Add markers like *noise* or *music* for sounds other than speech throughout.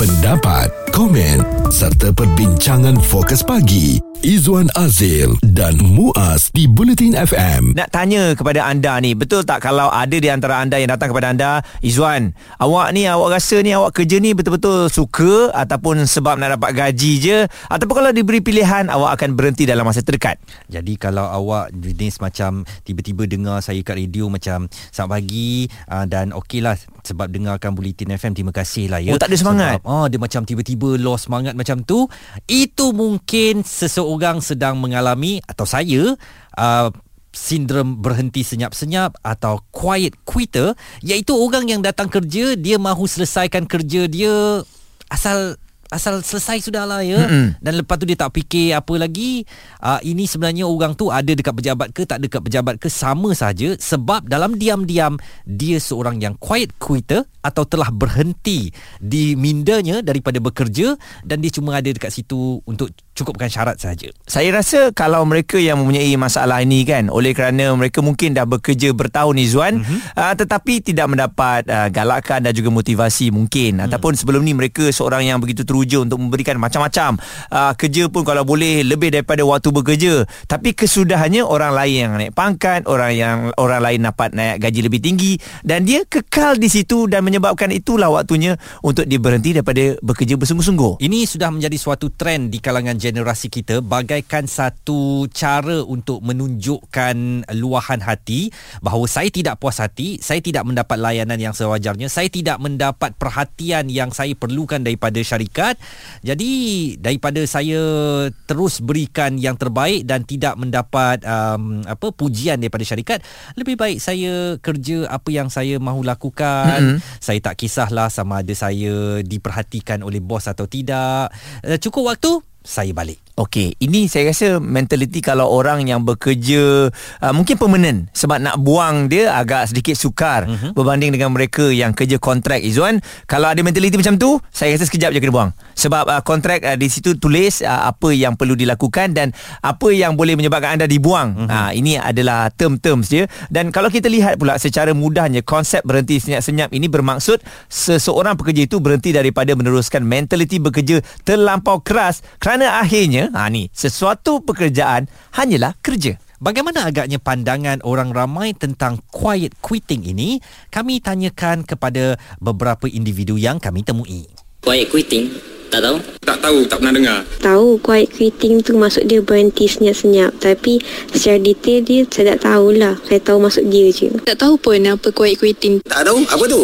pendapat, komen serta perbincangan fokus pagi Izwan Azil dan Muaz di Bulletin FM. Nak tanya kepada anda ni, betul tak kalau ada di antara anda yang datang kepada anda, Izwan, awak ni awak rasa ni awak kerja ni betul-betul suka ataupun sebab nak dapat gaji je ataupun kalau diberi pilihan awak akan berhenti dalam masa terdekat. Jadi kalau awak jenis macam tiba-tiba dengar saya kat radio macam selamat pagi uh, dan okeylah sebab dengarkan Bulletin FM terima kasih lah ya. Oh tak ada semangat. Sebab, oh dia macam tiba-tiba lost semangat macam tu. Itu mungkin seseorang sedang mengalami atau saya uh, sindrom berhenti senyap-senyap atau quiet quitter iaitu orang yang datang kerja dia mahu selesaikan kerja dia asal asal selesai sudahlah ya mm-hmm. dan lepas tu dia tak fikir apa lagi uh, ini sebenarnya orang tu ada dekat pejabat ke tak dekat pejabat ke sama saja sebab dalam diam-diam dia seorang yang quiet quitter atau telah berhenti di mindanya daripada bekerja dan dia cuma ada dekat situ untuk cukupkan syarat saja. Saya rasa kalau mereka yang mempunyai masalah ini kan oleh kerana mereka mungkin dah bekerja bertahun Izwan mm-hmm. uh, tetapi tidak mendapat uh, galakan dan juga motivasi mungkin mm. ataupun sebelum ni mereka seorang yang begitu teruja untuk memberikan macam-macam uh, kerja pun kalau boleh lebih daripada waktu bekerja tapi kesudahannya orang lain yang naik pangkat, orang yang orang lain dapat naik gaji lebih tinggi dan dia kekal di situ dan menyebabkan itulah waktunya untuk dia berhenti daripada bekerja bersungguh-sungguh. Ini sudah menjadi suatu trend di kalangan generasi kita bagaikan satu cara untuk menunjukkan luahan hati bahawa saya tidak puas hati, saya tidak mendapat layanan yang sewajarnya, saya tidak mendapat perhatian yang saya perlukan daripada syarikat. Jadi daripada saya terus berikan yang terbaik dan tidak mendapat um, apa pujian daripada syarikat, lebih baik saya kerja apa yang saya mahu lakukan. Mm-hmm. Saya tak kisahlah sama ada saya diperhatikan oleh bos atau tidak. Uh, cukup waktu saya balik. Okey, ini saya rasa mentaliti kalau orang yang bekerja uh, mungkin permanent sebab nak buang dia agak sedikit sukar uh-huh. berbanding dengan mereka yang kerja kontrak Izwan. Kalau ada mentaliti macam tu, saya rasa sekejap je kena buang. Sebab uh, kontrak uh, di situ tulis uh, apa yang perlu dilakukan dan apa yang boleh menyebabkan anda dibuang. Uh-huh. Uh, ini adalah term-terms dia dan kalau kita lihat pula secara mudahnya konsep berhenti senyap-senyap ini bermaksud seseorang pekerja itu berhenti daripada meneruskan mentaliti bekerja terlampau keras kerana akhirnya ha ni sesuatu pekerjaan hanyalah kerja. Bagaimana agaknya pandangan orang ramai tentang quiet quitting ini? Kami tanyakan kepada beberapa individu yang kami temui. Quiet quitting? Tak tahu? Tak tahu, tak pernah dengar. Tahu quiet quitting tu maksud dia berhenti senyap-senyap. Tapi secara detail dia saya tak tahulah. Saya tahu maksud dia je. Tak tahu pun apa quiet quitting. Tak tahu? Apa tu?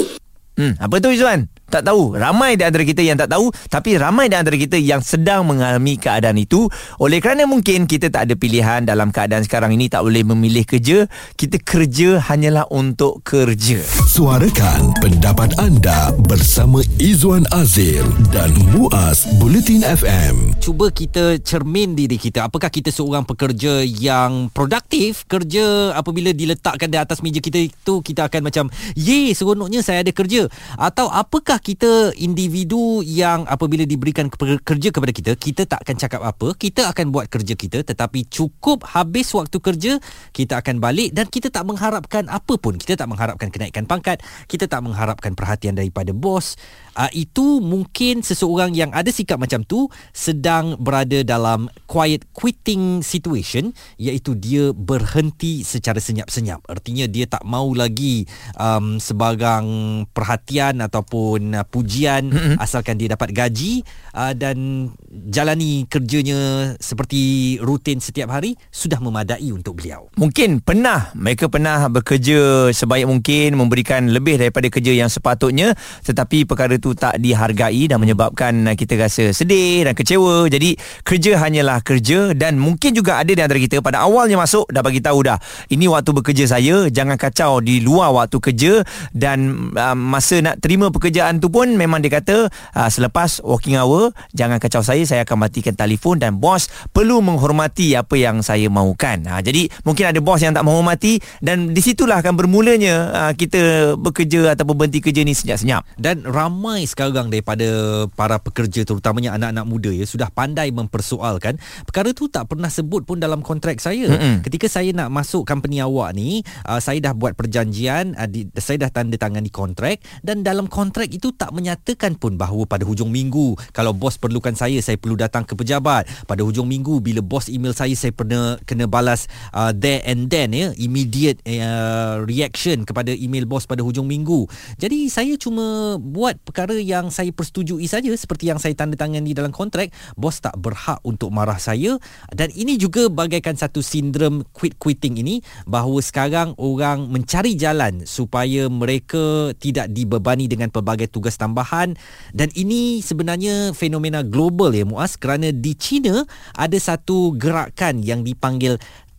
Hmm, apa tu Izzuan? Tak tahu. Ramai di antara kita yang tak tahu tapi ramai di antara kita yang sedang mengalami keadaan itu. Oleh kerana mungkin kita tak ada pilihan dalam keadaan sekarang ini tak boleh memilih kerja kita kerja hanyalah untuk kerja. Suarakan pendapat anda bersama Izwan Azil dan Muaz Bulletin FM cuba kita cermin diri kita. Apakah kita seorang pekerja yang produktif? Kerja apabila diletakkan di atas meja kita itu kita akan macam ye seronoknya saya ada kerja. Atau apakah adakah kita individu yang apabila diberikan kerja kepada kita kita tak akan cakap apa kita akan buat kerja kita. Tetapi cukup habis waktu kerja kita akan balik dan kita tak mengharapkan apa pun. Kita tak mengharapkan kenaikan pangkat kita tak mengharapkan perhatian daripada bos uh, itu mungkin seseorang yang ada sikap macam tu sedang berada dalam quiet quitting situation iaitu dia berhenti secara senyap-senyap artinya dia tak mau lagi um, sebarang perhatian ataupun uh, pujian mm-hmm. asalkan dia dapat gaji uh, dan jalani kerjanya seperti rutin setiap hari sudah memadai untuk beliau mungkin pernah mereka pernah bekerja sebaik mungkin memberikan lebih daripada kerja yang sepatutnya tetapi perkara itu tak dihargai dan menyebabkan kita rasa sedih dan kecewa. Jadi kerja hanyalah kerja dan mungkin juga ada di antara kita pada awalnya masuk dah bagi tahu dah ini waktu bekerja saya jangan kacau di luar waktu kerja dan uh, masa nak terima pekerjaan tu pun memang dia kata uh, selepas working hour jangan kacau saya saya akan matikan telefon dan bos perlu menghormati apa yang saya mahukan. Ha, jadi mungkin ada bos yang tak menghormati dan di situlah akan bermulanya ha, kita bekerja ataupun berhenti kerja ni senyap-senyap. Dan ramai sekarang daripada para pekerja terutamanya anak-anak muda ya sudah pandai mempersoalkan perkara tu tak pernah sebut pun dalam kontrak saya. Mm-mm. Ketika saya nak masuk company awak ni, uh, saya dah buat perjanjian, uh, di, saya dah tanda tangan di kontrak dan dalam kontrak itu tak menyatakan pun bahawa pada hujung minggu kalau bos perlukan saya, saya perlu datang ke pejabat. Pada hujung minggu bila bos email saya, saya pernah kena balas uh, there and then ya, immediate uh, reaction kepada email bos pada hujung minggu. Jadi saya cuma buat perkara yang saya persetujui saja seperti yang saya tanda tangan di dalam kontrak, bos tak berhak untuk marah saya dan ini juga bagaikan satu sindrom quit quitting ini bahawa sekarang orang mencari jalan supaya mereka tidak dibebani dengan pelbagai tugas tambahan dan ini sebenarnya fenomena global ya Muaz kerana di China ada satu gerakan yang dipanggil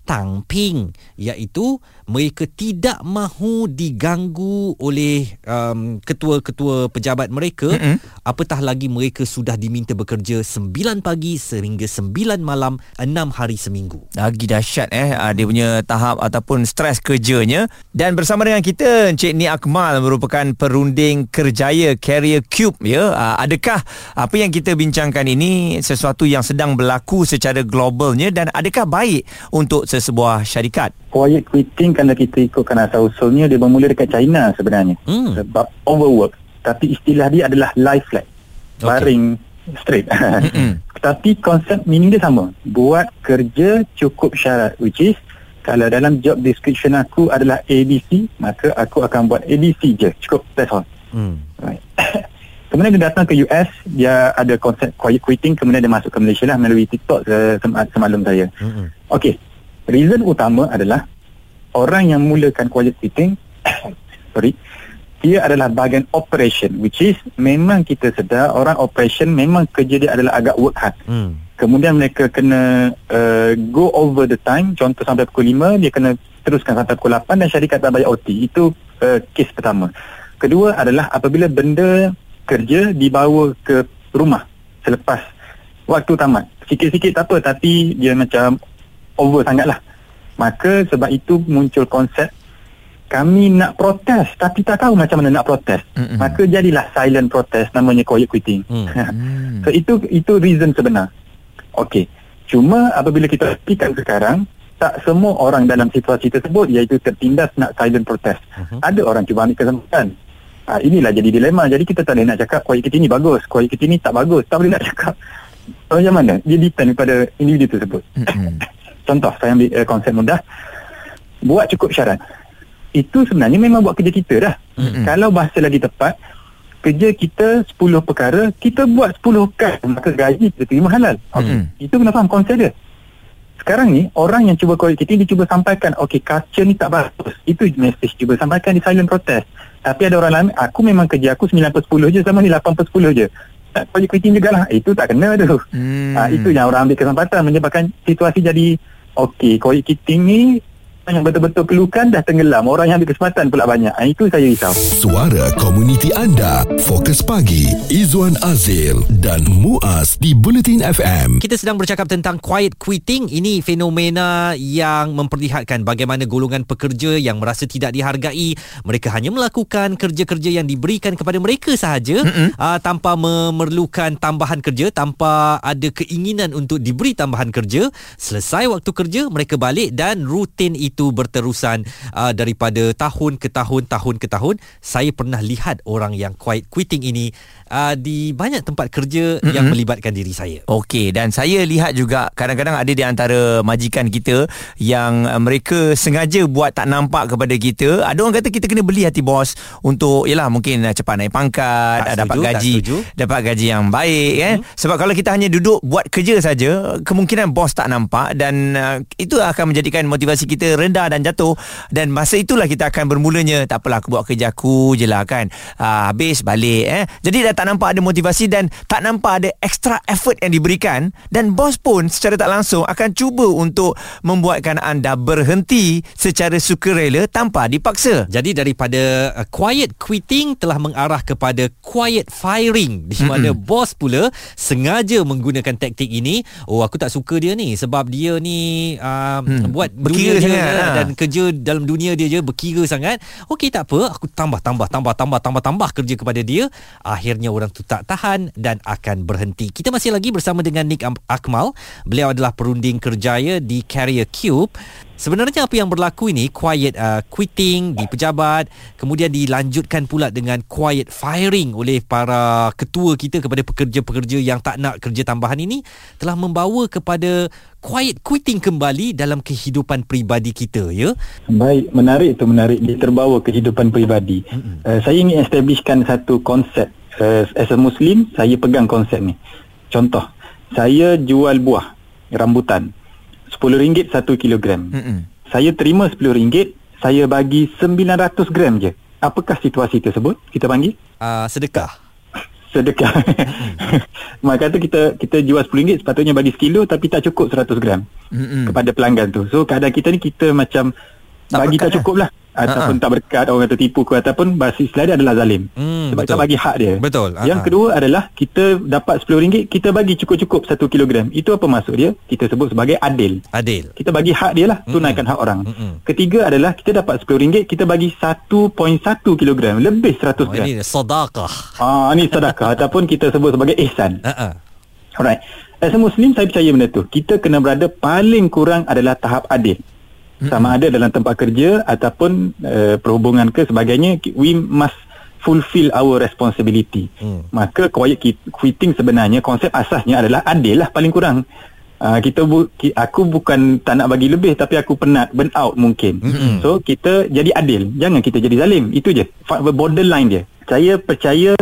Tang Ping iaitu mereka tidak mahu diganggu oleh um, ketua-ketua pejabat mereka mm-hmm. apatah lagi mereka sudah diminta bekerja 9 pagi sehingga 9 malam 6 hari seminggu. Lagi dahsyat eh ah, dia punya tahap ataupun stres kerjanya. Dan bersama dengan kita Encik Ni Akmal merupakan perunding kerjaya Career Cube ya. Ah, adakah apa yang kita bincangkan ini sesuatu yang sedang berlaku secara globalnya dan adakah baik untuk sesebuah syarikat. Quiet quitting kalau kita ikutkan asal usulnya dia bermula dekat China sebenarnya. Hmm. sebab overwork. Tapi istilah dia adalah lie flat okay. baring straight. *laughs* Tapi konsep meaning dia sama. Buat kerja cukup syarat which is kalau dalam job description aku adalah ABC maka aku akan buat ABC je. Cukup that's all. Hmm. right. *coughs* kemudian dia datang ke US dia ada konsep quiet quitting kemudian dia masuk ke Malaysia lah melalui TikTok semalam saya. Hmm. Okay reason utama adalah orang yang mulakan quiet quitting *coughs* sorry dia adalah bahagian operation which is memang kita sedar orang operation memang kerja dia adalah agak work hard. Hmm. kemudian mereka kena uh, go over the time contoh sampai pukul 5 dia kena teruskan sampai pukul 8 dan syarikat tak bayar OT itu uh, kes pertama. Kedua adalah apabila benda kerja dibawa ke rumah selepas waktu tamat. Sikit-sikit tak apa tapi dia macam over sangat lah. Maka sebab itu muncul konsep kami nak protes tapi tak tahu macam mana nak protes. Mm-hmm. Maka jadilah silent protest namanya quiet quitting. Mm. so itu itu reason sebenar. Okey. Cuma apabila kita fikirkan sekarang tak semua orang dalam situasi tersebut iaitu tertindas nak silent protest. Mm-hmm. Ada orang cuba ambil kesempatan. Ha, inilah jadi dilema. Jadi kita tak boleh nak cakap quiet quitting ni bagus, quiet quitting ni tak bagus. Tak boleh nak cakap. Macam mana? Dia depend kepada individu tersebut. Mm-hmm. *coughs* Contoh saya ambil uh, konsep mudah. Buat cukup syarat. Itu sebenarnya memang buat kerja kita dah. Mm-hmm. Kalau bahasa lagi tepat Kerja kita 10 perkara Kita buat 10 kan Maka gaji kita terima halal. Okay. mm-hmm. Itu kena faham konsep dia. Sekarang ni orang yang cuba call kita dia cuba sampaikan okey culture ni tak bagus. Itu message cuba sampaikan di silent protest. Tapi ada orang lain aku memang kerja aku 9 per 10 je sama ni 8 per 10 je. Tak quitting jugalah. Itu tak kena tu. Hmm. ha, itu yang orang ambil kesempatan menyebabkan situasi jadi Okey, quiet quitting ni yang betul-betul perlukan dah tenggelam. Orang yang ambil kesempatan pula banyak. Ha, itu saya risau. Suara komuniti anda. Fokus pagi. Izwan Azil dan Muaz di Bulletin FM. Kita sedang bercakap tentang quiet quitting. Ini fenomena yang memperlihatkan bagaimana golongan pekerja yang merasa tidak dihargai. Mereka hanya melakukan kerja-kerja yang diberikan kepada mereka sahaja mm-hmm. uh, tanpa memerlukan tambahan kerja, tanpa ada keinginan untuk diberi tambahan kerja. Selesai waktu kerja, mereka balik dan rutin itu itu berterusan uh, daripada tahun ke tahun tahun ke tahun saya pernah lihat orang yang quiet quitting ini uh, di banyak tempat kerja mm-hmm. yang melibatkan diri saya. Okey dan saya lihat juga kadang-kadang ada di antara majikan kita yang uh, mereka sengaja buat tak nampak kepada kita. Ada orang kata kita kena beli hati bos untuk yalah mungkin uh, cepat naik pangkat tak dapat setuju, gaji dapat gaji yang baik mm-hmm. eh sebab kalau kita hanya duduk buat kerja saja kemungkinan bos tak nampak dan uh, itu akan menjadikan motivasi kita rendah dan jatuh. Dan masa itulah kita akan bermulanya tak apalah aku buat kerja aku je lah kan. Uh, habis balik eh. Jadi tak nampak ada motivasi dan tak nampak ada extra effort yang diberikan dan bos pun secara tak langsung akan cuba untuk membuatkan anda berhenti secara sukarela tanpa dipaksa. Jadi daripada uh, quiet quitting telah mengarah kepada quiet firing di mana mm-hmm. bos pula sengaja menggunakan taktik ini. Oh aku tak suka dia ni sebab dia ni uh, hmm. buat berkira dunia sangat dia ha. dan kerja dalam dunia dia je berkira sangat. Okey tak apa, aku tambah tambah tambah tambah tambah tambah kerja kepada dia. Akhirnya orang tu tak tahan dan akan berhenti. Kita masih lagi bersama dengan Nick Akmal. Beliau adalah perunding kerjaya di Carrier Cube. Sebenarnya apa yang berlaku ini quiet uh, quitting di pejabat kemudian dilanjutkan pula dengan quiet firing oleh para ketua kita kepada pekerja-pekerja yang tak nak kerja tambahan ini telah membawa kepada quiet quitting kembali dalam kehidupan peribadi kita ya. Baik, menarik tu menarik. Dia terbawa kehidupan peribadi. Mm-hmm. Uh, saya ingin establishkan satu konsep. Uh, as a Muslim, saya pegang konsep ni. Contoh, saya jual buah rambutan. RM10 satu kilogram. Mm-mm. Saya terima RM10, saya bagi 900 gram je. Apakah situasi tersebut? Kita panggil Uh, sedekah. *laughs* sedekah. *laughs* Maka kata kita kita jual RM10 sepatutnya bagi sekilo tapi tak cukup 100 gram Mm-mm. kepada pelanggan tu. So keadaan kita ni kita macam Tak bagi tak cukup lah. Ataupun Ha-ha. tak berkat orang kata tipu ke ataupun bahasa istilah dia adalah zalim. Hmm, Sebab betul. tak bagi hak dia. Betul, Yang ha-ha. kedua adalah kita dapat RM10 kita bagi cukup-cukup 1 kilogram. Itu apa maksud dia? Kita sebut sebagai adil. Adil. Kita bagi hak dia lah Tunaikan hak orang Mm-mm. Ketiga adalah Kita dapat RM10 Kita bagi 1.1 kilogram Lebih 100 Oh, gram ini sedekah. Ah, Ini sedekah *laughs* Ataupun kita sebut sebagai ihsan Uh-uh. Alright As a Muslim Saya percaya benda tu Kita kena berada Paling kurang adalah tahap adil Sama ada dalam tempat kerja Ataupun uh, Perhubungan ke sebagainya We must Fulfill our responsibility Hmm. Maka quiet qui- quitting sebenarnya Konsep asasnya adalah Adil lah paling kurang Uh, kita bu, ki, aku bukan tak nak bagi lebih tapi aku penat burn out mungkin. Mm-hmm. So kita jadi adil, jangan kita jadi zalim. Itu je. Borderline dia. Saya percaya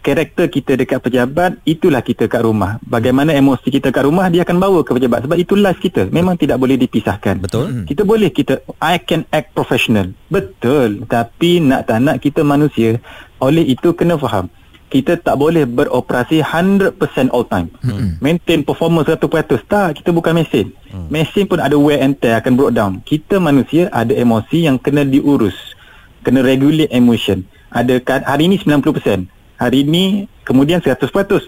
karakter kita dekat pejabat itulah kita kat rumah. Bagaimana emosi kita kat rumah dia akan bawa ke pejabat sebab itu life kita. Memang tidak boleh dipisahkan. Betul. Kita boleh kita I can act professional. Betul. Tapi nak tak nak kita manusia. Oleh itu kena faham. Kita tak boleh beroperasi 100% all time. Hmm. Maintain performance 100%. Tak, kita bukan mesin. Hmm. Mesin pun ada wear and tear akan break down. Kita manusia ada emosi yang kena diurus. Kena regulate emotion. Ada hari ni 90%. Hari ni kemudian 100%.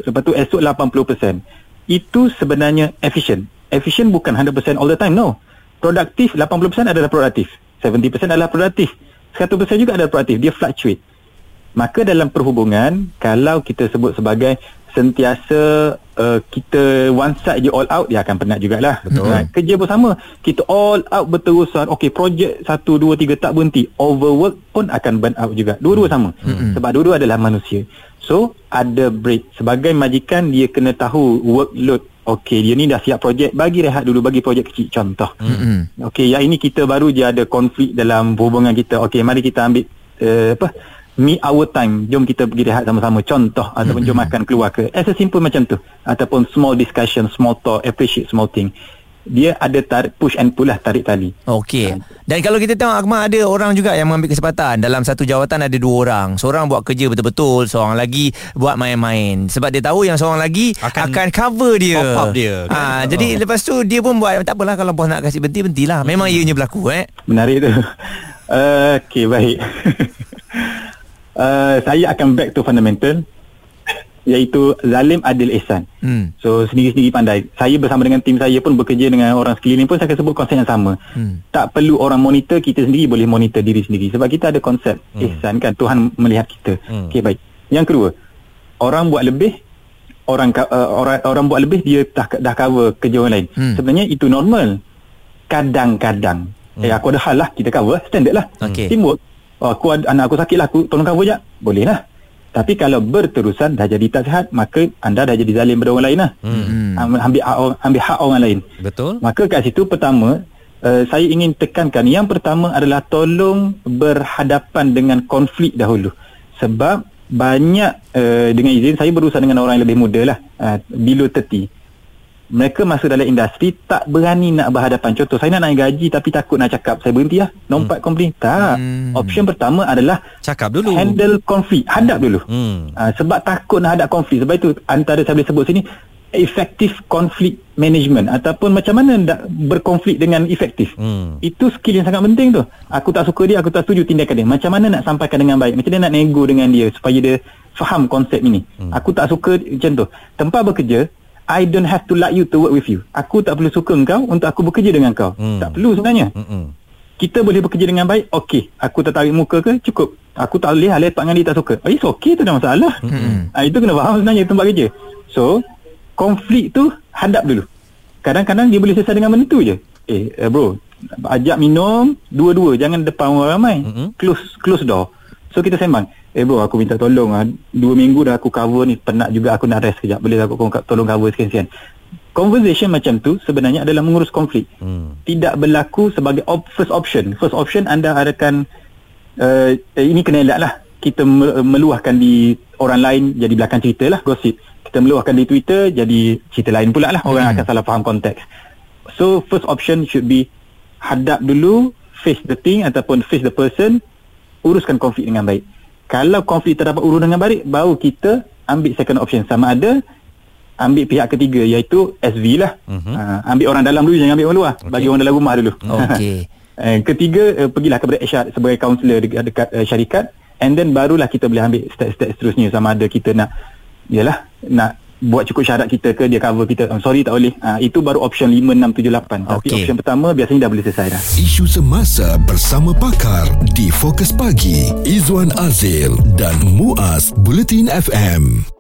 Lepas tu esok 80%. Itu sebenarnya efficient. Efficient bukan 100% all the time. No. Produktif 80% adalah produktif. 70% adalah produktif. 100% juga adalah produktif. Dia fluctuate. Maka dalam perhubungan kalau kita sebut sebagai sentiasa uh, kita one side je all out dia akan penat jugalah. Betul. Right? Kerja pun sama. Kita all out berterusan. Okey, projek 1 2 3 tak berhenti. Overwork pun akan burn out juga. Dua-dua sama. Mm-hmm. Sebab dua-dua adalah manusia. So, ada break. Sebagai majikan dia kena tahu workload Okey, dia ni dah siap projek, bagi rehat dulu, bagi projek kecil contoh. Mm-hmm. Okey, yang ini kita baru je ada konflik dalam hubungan kita. Okey, mari kita ambil uh, apa? Me our time. Jom kita pergi rehat sama-sama. Contoh mm-hmm. ataupun jom makan keluar ke. As a simple macam tu. Ataupun small discussion, small talk, appreciate small thing. Dia ada tarik push and pull lah tarik tali. Okey. Dan kalau kita tengok Akmal ada orang juga yang mengambil kesempatan dalam satu jawatan ada dua orang. Seorang buat kerja betul-betul, seorang lagi buat main-main. Sebab dia tahu yang seorang lagi akan, Akan cover dia. top up dia, kan? Ha, jadi lepas tu dia pun buat tak apalah kalau bos nak kasih berhenti berhentilah. Memang ianya berlaku eh. Menarik tu. Uh, *laughs* Okey, baik. *laughs* uh, saya akan back to fundamental iaitu zalim adil ihsan. Hmm. So sendiri-sendiri pandai. Saya bersama dengan tim saya pun bekerja dengan orang sekeliling pun saya akan sebut konsep yang sama. Hmm. Tak perlu orang monitor, kita sendiri boleh monitor diri sendiri sebab kita ada konsep hmm. ihsan kan Tuhan melihat kita. Hmm. Okey baik. Yang kedua, orang buat lebih orang uh, orang orang buat lebih dia dah dah cover kerja orang lain. Hmm. Sebenarnya itu normal. Kadang-kadang hmm. eh aku ada hal lah kita cover standard lah. Okey. Teamwork. Oh, aku ada, anak aku sakit lah aku tolong cover jap. Boleh lah. Tapi kalau berterusan dah jadi tak sihat maka anda dah jadi zalim pada orang lain lah. Hmm. Am- Ambil hak, orang- ambil hak orang lain. Betul? Maka kat situ pertama uh, saya ingin tekankan yang pertama adalah tolong berhadapan dengan konflik dahulu. Sebab banyak uh, dengan izin saya berurusan dengan orang yang lebih muda lah uh, below 30. Mereka masuk dalam industri tak berani nak berhadapan contoh saya nak naik gaji tapi takut nak cakap saya berhenti lah lompat hmm. company tak hmm. option pertama adalah cakap dulu handle konflik hadap dulu hmm. uh, sebab takut nak hadap konflik sebab itu antara saya boleh sebut sini effective conflict management ataupun macam mana nak berkonflik dengan efektif. Hmm. Itu skill yang sangat penting tu. Aku tak suka dia, aku tak setuju tindakan dia. Macam mana nak sampaikan dengan baik? Macam mana nak nego dengan dia supaya dia faham konsep ini. Hmm. Aku tak suka macam tu. Tempat bekerja, I don't have to like you to work with you. Aku tak perlu suka engkau untuk aku bekerja dengan kau. Hmm. Tak perlu sebenarnya. Hmm. Kita boleh bekerja dengan baik, okey. Aku tak tarik muka ke? Cukup. Aku tak boleh lepak dengan dia tak suka. Oh, it's okay tu dah masalah. Hmm. Ha, itu kena faham sebenarnya tempat kerja. So, konflik tu hadap dulu. Kadang-kadang dia boleh selesai dengan benda tu je. Eh, uh, bro, ajak minum dua-dua. Jangan depan orang ramai. Hmm. Close close door. So, kita sembang. Eh bro aku minta tolong ah. Dua minggu dah aku cover ni Penat juga aku nak rest sekejap Boleh aku tolong cover sekian-sekian Conversation macam tu Sebenarnya adalah mengurus konflik hmm. Tidak berlaku sebagai op- first option First option anda adakan uh, eh, Ini kena elak lah Kita meluahkan di orang lain Jadi belakang cerita lah Gosip Kita meluahkan di Twitter Jadi cerita lain pula lah Orang hmm. akan salah faham konteks So first option should be Hadap dulu Face the thing Ataupun face the person Uruskan konflik dengan baik. Kalau konflik terdapat urus dengan baik baru kita ambil second option. Sama ada ambil pihak ketiga iaitu SV lah. Uh-huh. uh, ambil orang dalam dulu jangan ambil orang luar. Okay. bagi orang dalam rumah dulu. Okey. Uh, *laughs* ketiga uh, pergilah kepada HR sebagai kaunselor dekat, dekat uh, syarikat. And then barulah kita boleh ambil step-step seterusnya. Sama ada kita nak yalah nak buat cukup syarat kita ke dia cover kita. I'm sorry tak boleh. Ha, itu baru option 5 6 7 8 tapi option pertama biasanya dah boleh selesai dah. Isu semasa bersama pakar di Fokus Pagi Izwan Azil dan Muaz Bulletin FM